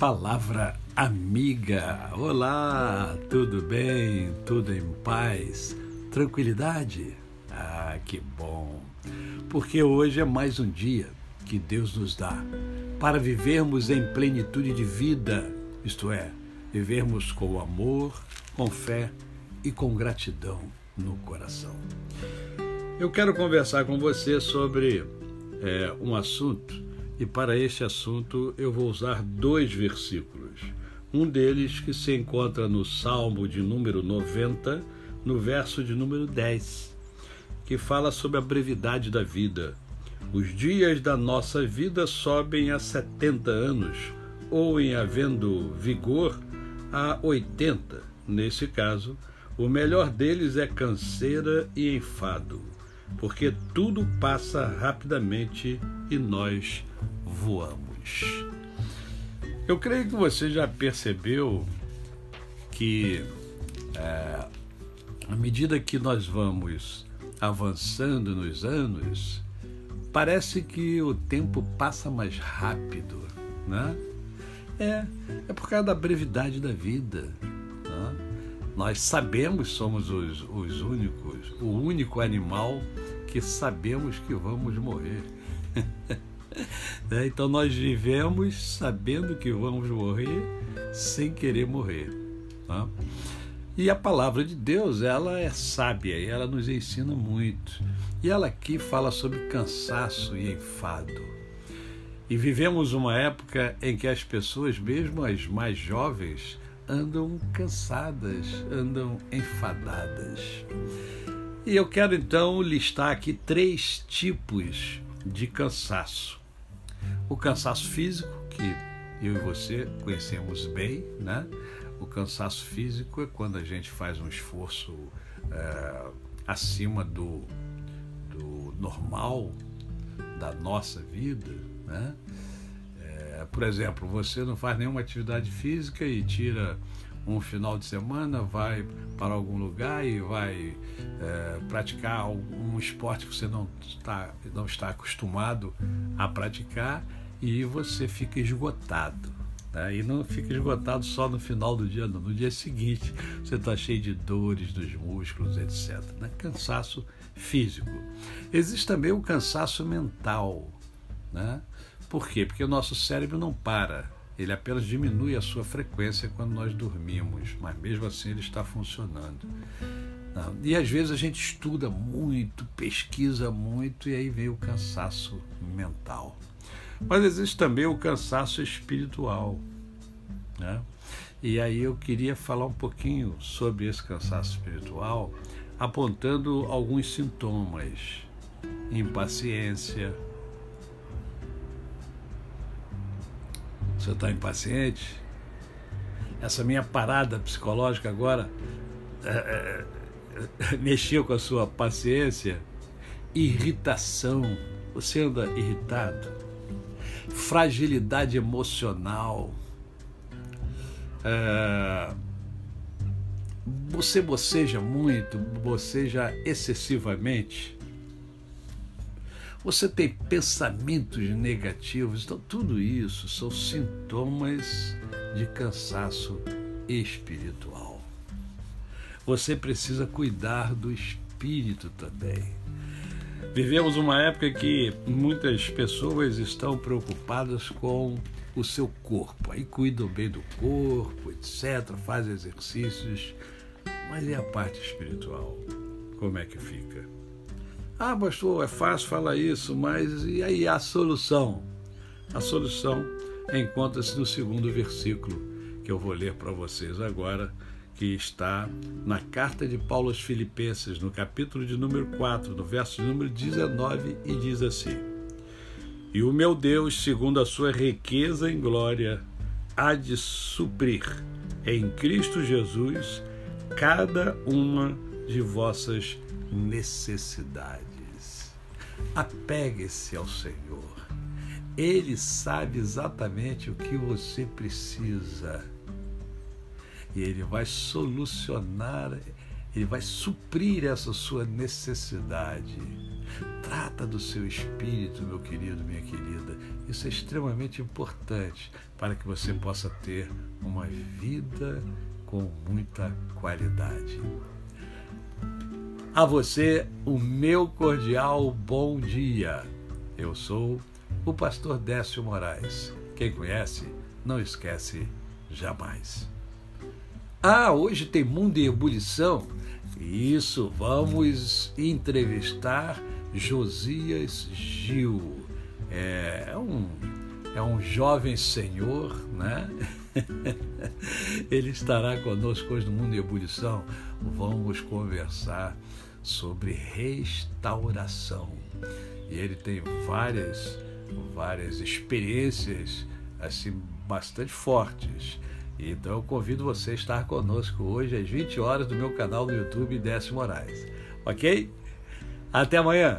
Palavra amiga. Olá, tudo bem? Tudo em paz? Tranquilidade? Ah, que bom! Porque hoje é mais um dia que Deus nos dá para vivermos em plenitude de vida, isto é, vivermos com amor, com fé e com gratidão no coração. Eu quero conversar com você sobre é, um assunto e para este assunto eu vou usar dois versículos. Um deles que se encontra no Salmo de número 90, no verso de número 10, que fala sobre a brevidade da vida. Os dias da nossa vida sobem a 70 anos, ou em havendo vigor, a 80. Nesse caso, o melhor deles é canseira e enfado, porque tudo passa rapidamente e nós voamos. Eu creio que você já percebeu que é, à medida que nós vamos avançando nos anos, parece que o tempo passa mais rápido, né? É, é por causa da brevidade da vida. Né? Nós sabemos, somos os, os únicos, o único animal que sabemos que vamos morrer. Né? Então nós vivemos sabendo que vamos morrer sem querer morrer. Tá? E a palavra de Deus, ela é sábia e ela nos ensina muito. E ela aqui fala sobre cansaço e enfado. E vivemos uma época em que as pessoas, mesmo as mais jovens, andam cansadas, andam enfadadas. E eu quero então listar aqui três tipos de cansaço o cansaço físico, que eu e você conhecemos bem, né? O cansaço físico é quando a gente faz um esforço é, acima do, do normal da nossa vida, né? É, por exemplo, você não faz nenhuma atividade física e tira um final de semana, vai para algum lugar e vai é, praticar um esporte que você não está, não está acostumado a praticar e você fica esgotado. Né? E não fica esgotado só no final do dia, não. No dia seguinte você está cheio de dores dos músculos, etc. Né? Cansaço físico. Existe também o cansaço mental. Né? Por quê? Porque o nosso cérebro não para ele apenas diminui a sua frequência quando nós dormimos, mas mesmo assim ele está funcionando. E às vezes a gente estuda muito, pesquisa muito e aí vem o cansaço mental. Mas existe também o cansaço espiritual. Né? E aí eu queria falar um pouquinho sobre esse cansaço espiritual, apontando alguns sintomas: impaciência, Você está impaciente? Essa minha parada psicológica agora é, é, mexeu com a sua paciência? Irritação. Você anda irritado? Fragilidade emocional. É, você boceja muito, boceja excessivamente você tem pensamentos negativos. Então, tudo isso são sintomas de cansaço espiritual. Você precisa cuidar do espírito também. Vivemos uma época que muitas pessoas estão preocupadas com o seu corpo, aí cuidam bem do corpo, etc., fazem exercícios, mas e a parte espiritual? Como é que fica? Ah, pastor, é fácil falar isso, mas e aí a solução? A solução encontra-se no segundo versículo que eu vou ler para vocês agora, que está na carta de Paulo aos Filipenses, no capítulo de número 4, no verso número 19, e diz assim: E o meu Deus, segundo a sua riqueza em glória, há de suprir em Cristo Jesus cada uma de vossas necessidades. Apegue-se ao Senhor. Ele sabe exatamente o que você precisa. E ele vai solucionar, ele vai suprir essa sua necessidade. Trata do seu espírito, meu querido, minha querida. Isso é extremamente importante para que você possa ter uma vida com muita qualidade. A você, o meu cordial bom dia. Eu sou o pastor Décio Moraes. Quem conhece, não esquece jamais. Ah, hoje tem Mundo em Ebulição? Isso, vamos entrevistar Josias Gil. É um, é um jovem senhor, né? Ele estará conosco hoje no Mundo em Ebulição. Vamos conversar sobre restauração. E ele tem várias, várias experiências assim bastante fortes. Então eu convido você a estar conosco hoje às 20 horas no meu canal no YouTube Décio Moraes. Ok? Até amanhã!